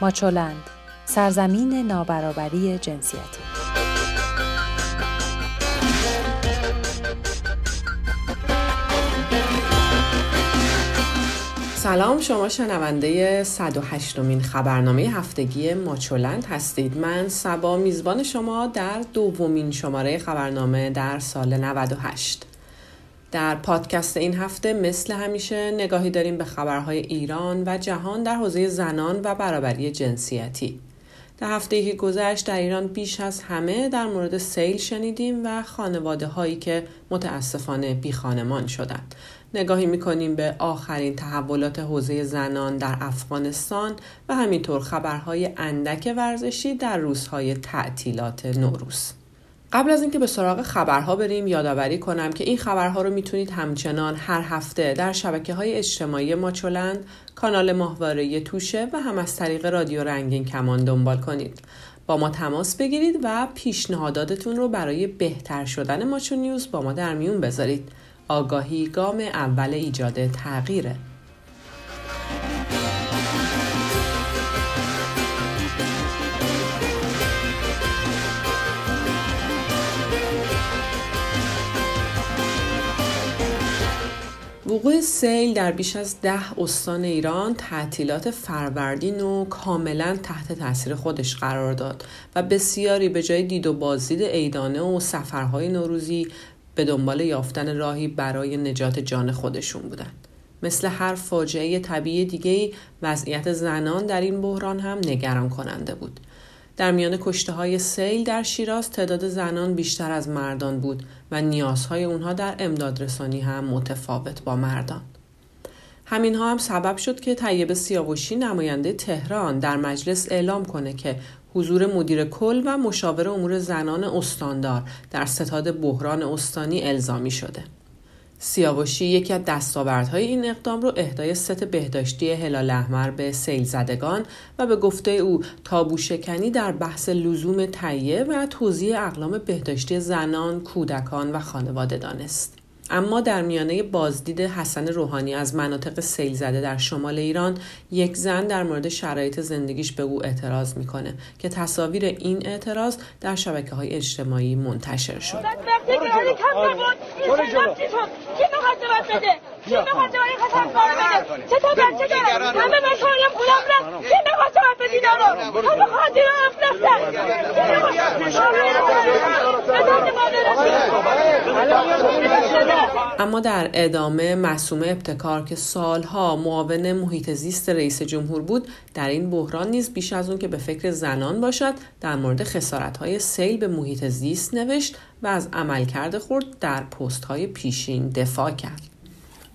ماچولند سرزمین نابرابری جنسیتی. سلام شما شنونده 108 مین خبرنامه هفتگی ماچولند هستید. من سبا میزبان شما در دومین شماره خبرنامه در سال 98 در پادکست این هفته مثل همیشه نگاهی داریم به خبرهای ایران و جهان در حوزه زنان و برابری جنسیتی در هفته که گذشت در ایران بیش از همه در مورد سیل شنیدیم و خانواده هایی که متاسفانه بی خانمان شدند. نگاهی می‌کنیم به آخرین تحولات حوزه زنان در افغانستان و همینطور خبرهای اندک ورزشی در روزهای تعطیلات نوروز. قبل از اینکه به سراغ خبرها بریم یادآوری کنم که این خبرها رو می‌تونید همچنان هر هفته در شبکه های اجتماعی ماچولند کانال ماهواره توشه و هم از طریق رادیو رنگین کمان دنبال کنید. با ما تماس بگیرید و پیشنهاداتتون رو برای بهتر شدن ماچو نیوز با ما در میون بذارید. آگاهی گام اول ایجاد تغییره. وقوع سیل در بیش از ده استان ایران تعطیلات فروردین و کاملا تحت تاثیر خودش قرار داد و بسیاری به جای دید و بازدید عیدانه و سفرهای نوروزی به دنبال یافتن راهی برای نجات جان خودشون بودند. مثل هر فاجعه طبیعی دیگه وضعیت زنان در این بحران هم نگران کننده بود. در میان کشته های سیل در شیراز تعداد زنان بیشتر از مردان بود و نیازهای اونها در امدادرسانی هم متفاوت با مردان. همین ها هم سبب شد که طیب سیاوشی نماینده تهران در مجلس اعلام کنه که حضور مدیر کل و مشاور امور زنان استاندار در ستاد بحران استانی الزامی شده. سیاوشی یکی از دستاوردهای این اقدام رو اهدای ست بهداشتی هلال احمر به سیل زدگان و به گفته او تابو شکنی در بحث لزوم تهیه و توضیح اقلام بهداشتی زنان، کودکان و خانواده دانست. اما در میانه بازدید حسن روحانی از مناطق سیل زده در شمال ایران یک زن در مورد شرایط زندگیش به او اعتراض می‌کنه که تصاویر این اعتراض در شبکه های اجتماعی منتشر شد. اما در ادامه مسومه ابتکار که سالها معاون محیط زیست رئیس جمهور بود در این بحران نیز بیش از اون که به فکر زنان باشد در مورد های سیل به محیط زیست نوشت و از عملکرد خورد در پست های پیشین دفاع کرد.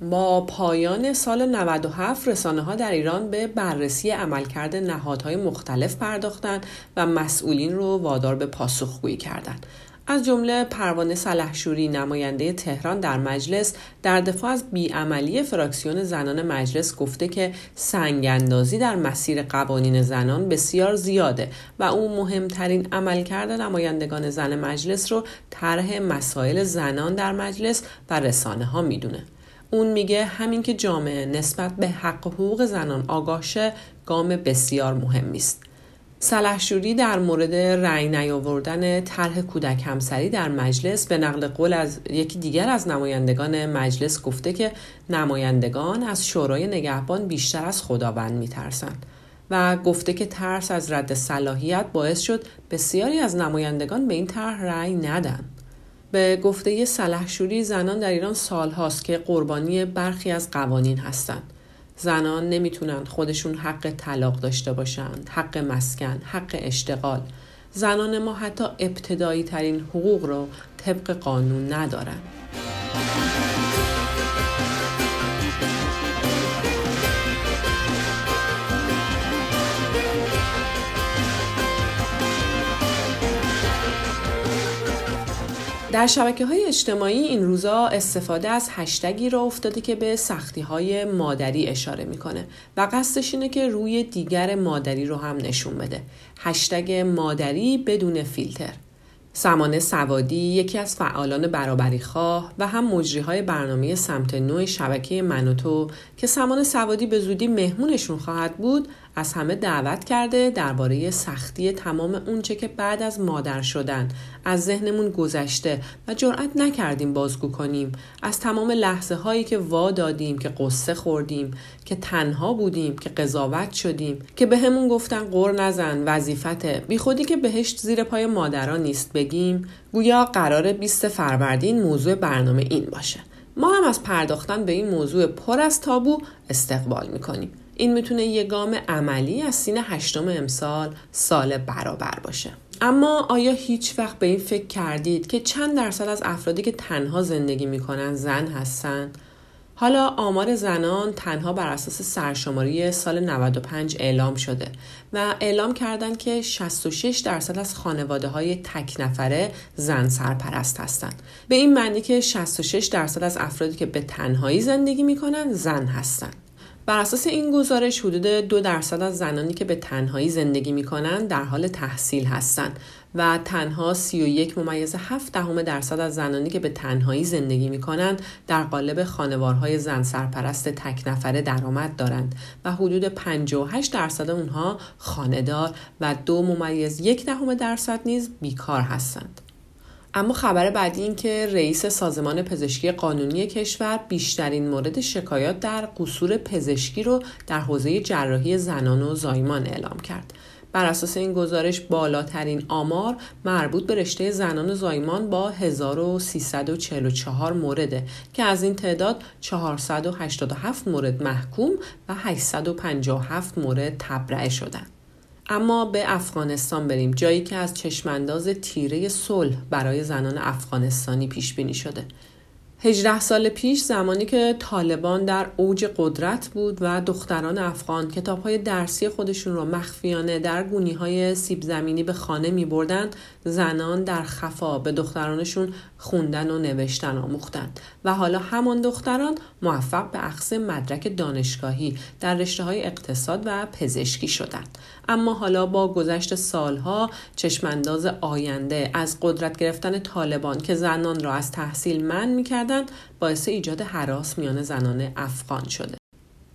با پایان سال 97 رسانه ها در ایران به بررسی عملکرد نهادهای مختلف پرداختند و مسئولین رو وادار به پاسخگویی کردند. از جمله پروانه سلحشوری نماینده تهران در مجلس در دفاع از بیعملی فراکسیون زنان مجلس گفته که سنگاندازی در مسیر قوانین زنان بسیار زیاده و او مهمترین عملکرد نمایندگان زن مجلس رو طرح مسائل زنان در مجلس و رسانه ها می‌دونه. اون میگه همین که جامعه نسبت به حق و حقوق زنان آگاه شه گام بسیار مهمی است. سلحشوری در مورد رأی نیاوردن طرح کودک همسری در مجلس به نقل قول از یکی دیگر از نمایندگان مجلس گفته که نمایندگان از شورای نگهبان بیشتر از خداوند میترسند و گفته که ترس از رد صلاحیت باعث شد بسیاری از نمایندگان به این طرح رأی ندن. به گفته سلحشوری زنان در ایران سالهاست که قربانی برخی از قوانین هستند. زنان نمی‌تونن خودشون حق طلاق داشته باشند، حق مسکن، حق اشتغال. زنان ما حتی ابتدایی ترین حقوق رو طبق قانون ندارن. در شبکه های اجتماعی این روزا استفاده از هشتگی را افتاده که به سختی های مادری اشاره می‌کنه و قصدش اینه که روی دیگر مادری رو هم نشون بده. هشتگ مادری بدون فیلتر. سمانه سوادی یکی از فعالان برابری خواه و هم مجری های برنامه سمت نوع شبکه منوتو که سمانه سوادی به زودی مهمونشون خواهد بود از همه دعوت کرده درباره سختی تمام اونچه که بعد از مادر شدن از ذهنمون گذشته و جرأت نکردیم بازگو کنیم. از تمام لحظه هایی که وا دادیم که قصه خوردیم که تنها بودیم که قضاوت شدیم که به همون گفتن قر نزن وظیفته. بی خودی که بهشت زیر پای مادران نیست بگیم گویا قرار 20 فروردین موضوع برنامه این باشه. ما هم از پرداختن به این موضوع پر از تابو استقبال می‌کنیم. این می‌تونه یه گام عملی از سین هشتم امسال سال برابر باشه اما آیا هیچ وقت به این فکر کردید که چند درصد از افرادی که تنها زندگی می‌کنن زن هستن؟ حالا آمار زنان تنها بر اساس سرشماری سال 95 اعلام شده و اعلام کردند که 66 درصد از خانواده های تک نفره زن سرپرست هستند. به این معنی که 66 درصد از افرادی که به تنهایی زندگی می‌کنن زن هستند. بر اساس این گزارش حدود دو درصد از زنانی که به تنهایی زندگی می کنند در حال تحصیل هستند و تنها 31 ممیز 7 دهم درصد از زنانی که به تنهایی زندگی می کنند در قالب خانوارهای زن سرپرست تک نفره درآمد دارند و حدود 58 درصد اونها خانهدار و دو ممیز یک دهم درصد نیز بیکار هستند. اما خبر بعدی این که رئیس سازمان پزشکی قانونی کشور بیشترین مورد شکایات در قصور پزشکی رو در حوزه جراحی زنان و زایمان اعلام کرد. بر اساس این گزارش بالاترین آمار مربوط به رشته زنان و زایمان با 1344 مورده که از این تعداد 487 مورد محکوم و 857 مورد تبرئه شدند. اما به افغانستان بریم. جایی که از چشمانداز تیره صلح برای زنان افغانستانی پیش بینی شده. 18 سال پیش زمانی که طالبان در اوج قدرت بود و دختران افغان کتاب های درسی خودشون را مخفیانه در گونی های سیب زمینی به خانه می بردن زنان در خفا به دخترانشون خوندن و نوشتن آموختند. و حالا همان دختران موفق به اخذ مدرک دانشگاهی در رشته های اقتصاد و پزشکی شدند. اما حالا با گذشت سالها چشمانداز آینده از قدرت گرفتن طالبان که زنان را از تحصیل من می‌کردند باعث ایجاد حراس میان زنان افغان شده.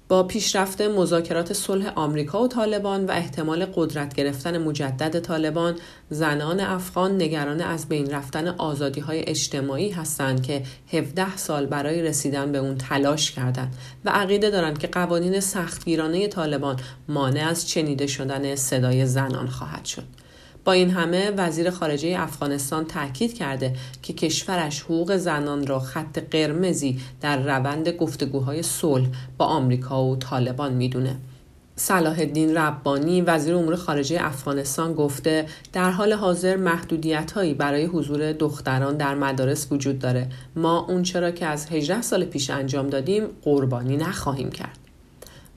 با پیشرفت مذاکرات صلح آمریکا و طالبان و احتمال قدرت گرفتن مجدد طالبان زنان افغان نگران از بین رفتن آزادی های اجتماعی هستند که 17 سال برای رسیدن به اون تلاش کردند و عقیده دارند که قوانین سختگیرانه طالبان مانع از چنیده شدن صدای زنان خواهد شد. با این همه وزیر خارجه افغانستان تاکید کرده که کشورش حقوق زنان را خط قرمزی در روند گفتگوهای صلح با آمریکا و طالبان می‌دونه. صلاح الدین ربانی وزیر امور خارجه افغانستان گفته در حال حاضر محدودیت هایی برای حضور دختران در مدارس وجود داره ما اون چرا که از 18 سال پیش انجام دادیم قربانی نخواهیم کرد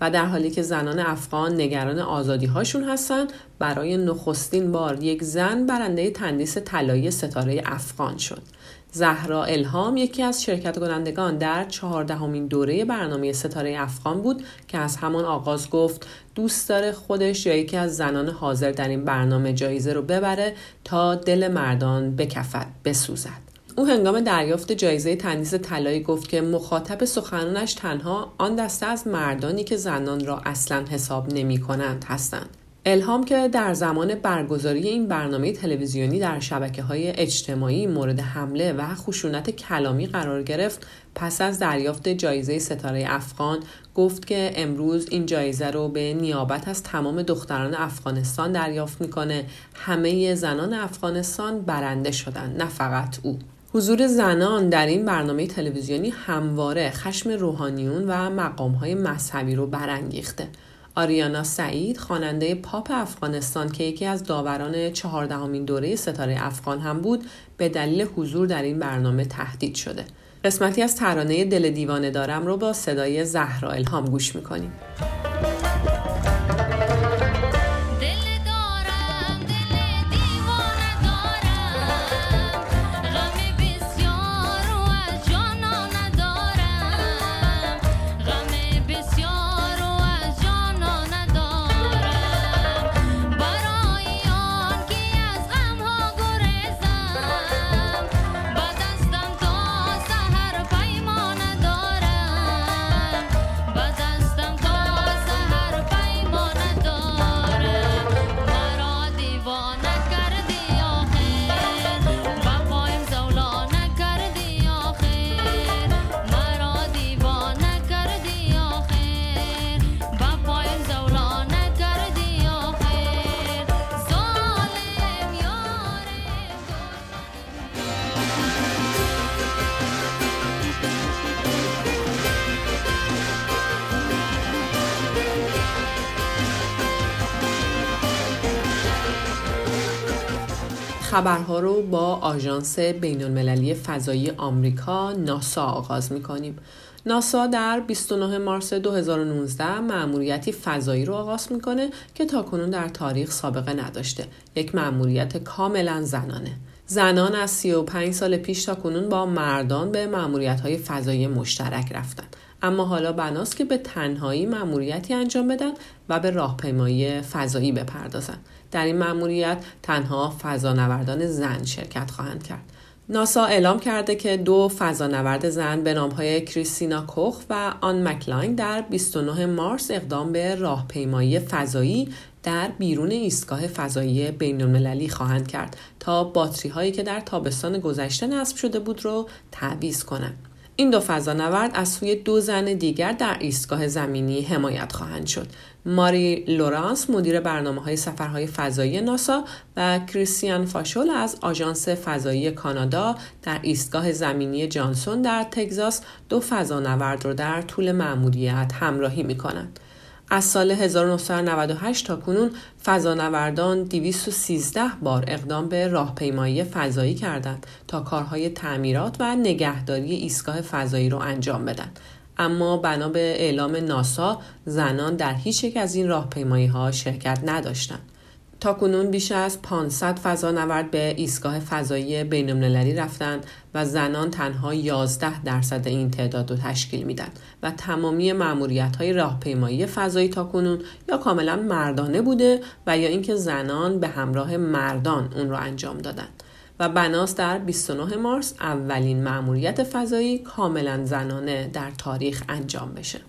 و در حالی که زنان افغان نگران آزادی هاشون هستن برای نخستین بار یک زن برنده تندیس طلایی ستاره افغان شد. زهرا الهام یکی از شرکت کنندگان در چهاردهمین دوره برنامه ستاره افغان بود که از همان آغاز گفت دوست داره خودش یا یکی از زنان حاضر در این برنامه جایزه رو ببره تا دل مردان بکفد بسوزد. او هنگام دریافت جایزه تندیس طلایی گفت که مخاطب سخنانش تنها آن دسته از مردانی که زنان را اصلا حساب نمی کنند هستند. الهام که در زمان برگزاری این برنامه تلویزیونی در شبکه های اجتماعی مورد حمله و خشونت کلامی قرار گرفت پس از دریافت جایزه ستاره افغان گفت که امروز این جایزه رو به نیابت از تمام دختران افغانستان دریافت می‌کنه همه زنان افغانستان برنده شدن نه فقط او حضور زنان در این برنامه تلویزیونی همواره خشم روحانیون و مقامهای مذهبی رو برانگیخته. آریانا سعید خواننده پاپ افغانستان که یکی از داوران چهاردهمین دوره ستاره افغان هم بود به دلیل حضور در این برنامه تهدید شده. قسمتی از ترانه دل دیوانه دارم رو با صدای زهرا الهام گوش می‌کنیم. خبرها رو با آژانس بین المللی فضایی آمریکا ناسا آغاز می کنیم. ناسا در 29 مارس 2019 مأموریتی فضایی رو آغاز می‌کنه که تاکنون در تاریخ سابقه نداشته. یک مأموریت کاملا زنانه. زنان از 35 سال پیش تا کنون با مردان به مأموریت های فضایی مشترک رفتن. اما حالا بناست که به تنهایی مأموریتی انجام بدن و به راهپیمایی فضایی بپردازن. در این مأموریت تنها فضانوردان زن شرکت خواهند کرد. ناسا اعلام کرده که دو فضانورد زن به نامهای کریستینا کوخ و آن مکلاین در 29 مارس اقدام به راهپیمایی فضایی در بیرون ایستگاه فضایی بین المللی خواهند کرد تا باتری هایی که در تابستان گذشته نصب شده بود رو تعویض کنند. این دو فضانورد از سوی دو زن دیگر در ایستگاه زمینی حمایت خواهند شد. ماری لورانس مدیر برنامه های سفرهای فضایی ناسا و کریستیان فاشول از آژانس فضایی کانادا در ایستگاه زمینی جانسون در تگزاس دو فضانورد را در طول مأموریت همراهی می کنند. از سال 1998 تا کنون فضانوردان 213 بار اقدام به راهپیمایی فضایی کردند تا کارهای تعمیرات و نگهداری ایستگاه فضایی را انجام بدن. اما بنا به اعلام ناسا زنان در هیچ یک از این راهپیمایی ها شرکت نداشتند. تا کنون بیش از 500 فضانورد به ایستگاه فضایی بینالمللی رفتند و زنان تنها 11 درصد این تعداد رو تشکیل میدن و تمامی معمولیت های راهپیمایی فضایی تا کنون یا کاملا مردانه بوده و یا اینکه زنان به همراه مردان اون رو انجام دادن و بناس در 29 مارس اولین معمولیت فضایی کاملا زنانه در تاریخ انجام بشه.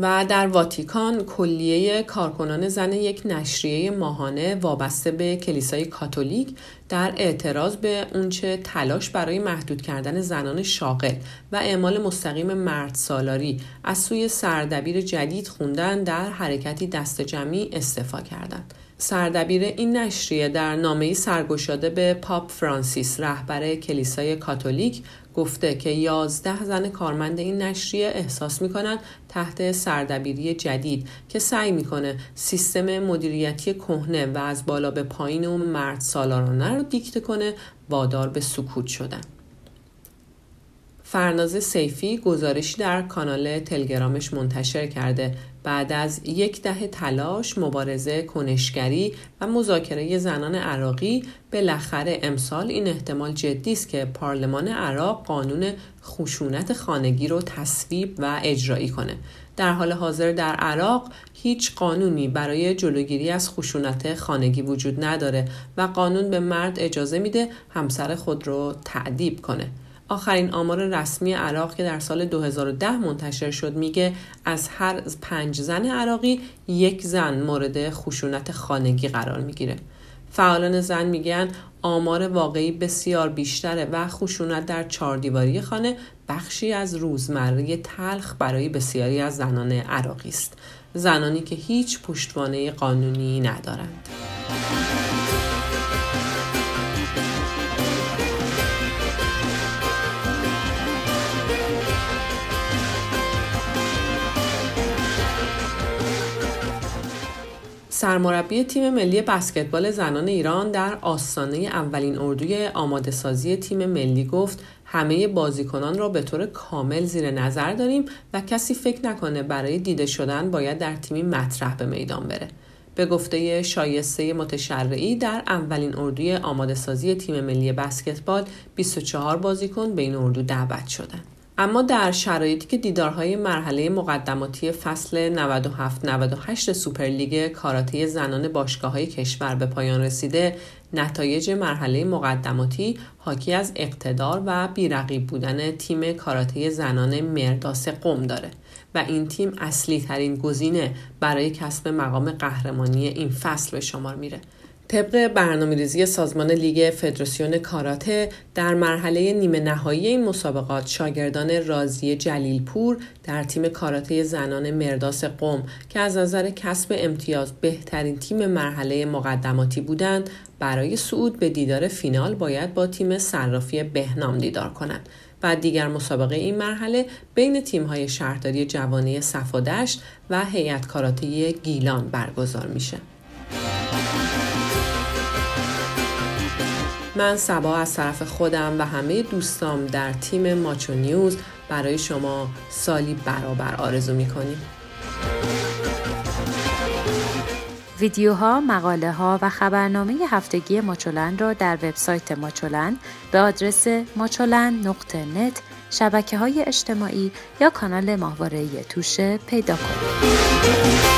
و در واتیکان کلیه کارکنان زن یک نشریه ماهانه وابسته به کلیسای کاتولیک در اعتراض به اونچه تلاش برای محدود کردن زنان شاغل و اعمال مستقیم مرد سالاری از سوی سردبیر جدید خوندن در حرکتی دست جمعی استفا کردند. سردبیر این نشریه در نامه سرگشاده به پاپ فرانسیس رهبر کلیسای کاتولیک گفته که یازده زن کارمند این نشریه احساس می‌کنند تحت سردبیری جدید که سعی می‌کنه سیستم مدیریتی کهنه و از بالا به پایین و مرد سالارانه رو دیکته کنه وادار به سکوت شدن. فرناز سیفی گزارشی در کانال تلگرامش منتشر کرده بعد از یک دهه تلاش، مبارزه، کنشگری و مذاکره زنان عراقی بالاخره امسال این احتمال جدی است که پارلمان عراق قانون خشونت خانگی رو تصویب و اجرایی کنه. در حال حاضر در عراق هیچ قانونی برای جلوگیری از خشونت خانگی وجود نداره و قانون به مرد اجازه میده همسر خود رو تعدیب کنه. آخرین آمار رسمی عراق که در سال 2010 منتشر شد میگه از هر پنج زن عراقی یک زن مورد خشونت خانگی قرار می‌گیره. فعالان زن میگن آمار واقعی بسیار بیشتره و خشونت در چهاردیواری خانه بخشی از روزمره تلخ برای بسیاری از زنان عراقی است. زنانی که هیچ پشتوانه قانونی ندارند. سرمربی تیم ملی بسکتبال زنان ایران در آستانه اولین اردوی آماده سازی تیم ملی گفت همه بازیکنان را به طور کامل زیر نظر داریم و کسی فکر نکنه برای دیده شدن باید در تیمی مطرح به میدان بره. به گفته شایسته متشرعی در اولین اردوی آماده سازی تیم ملی بسکتبال 24 بازیکن به این اردو دعوت شدند. اما در شرایطی که دیدارهای مرحله مقدماتی فصل 97-98 سوپرلیگ کاراته زنان باشگاه های کشور به پایان رسیده نتایج مرحله مقدماتی حاکی از اقتدار و بی رقیب بودن تیم کاراته زنان مرداس قم داره و این تیم اصلی ترین گزینه برای کسب مقام قهرمانی این فصل به شمار میره. طبق برنامه ریزی سازمان لیگ فدراسیون کاراته در مرحله نیمه نهایی این مسابقات شاگردان رازی جلیلپور در تیم کاراته زنان مرداس قم که از نظر کسب امتیاز بهترین تیم مرحله مقدماتی بودند برای صعود به دیدار فینال باید با تیم صرافی بهنام دیدار کنند و دیگر مسابقه این مرحله بین تیم‌های شهرداری جوانه صفادشت و هیئت کاراته گیلان برگزار میشه. من سبا از طرف خودم و همه دوستام در تیم ماچو نیوز برای شما سالی برابر آرزو می‌کنیم ویدیوها، مقاله ها و خبرنامه هفتگی ماچولن را در وبسایت ماچولن به آدرس ماچولن نقطه نت شبکه های اجتماعی یا کانال ماهواره توشه پیدا کنید.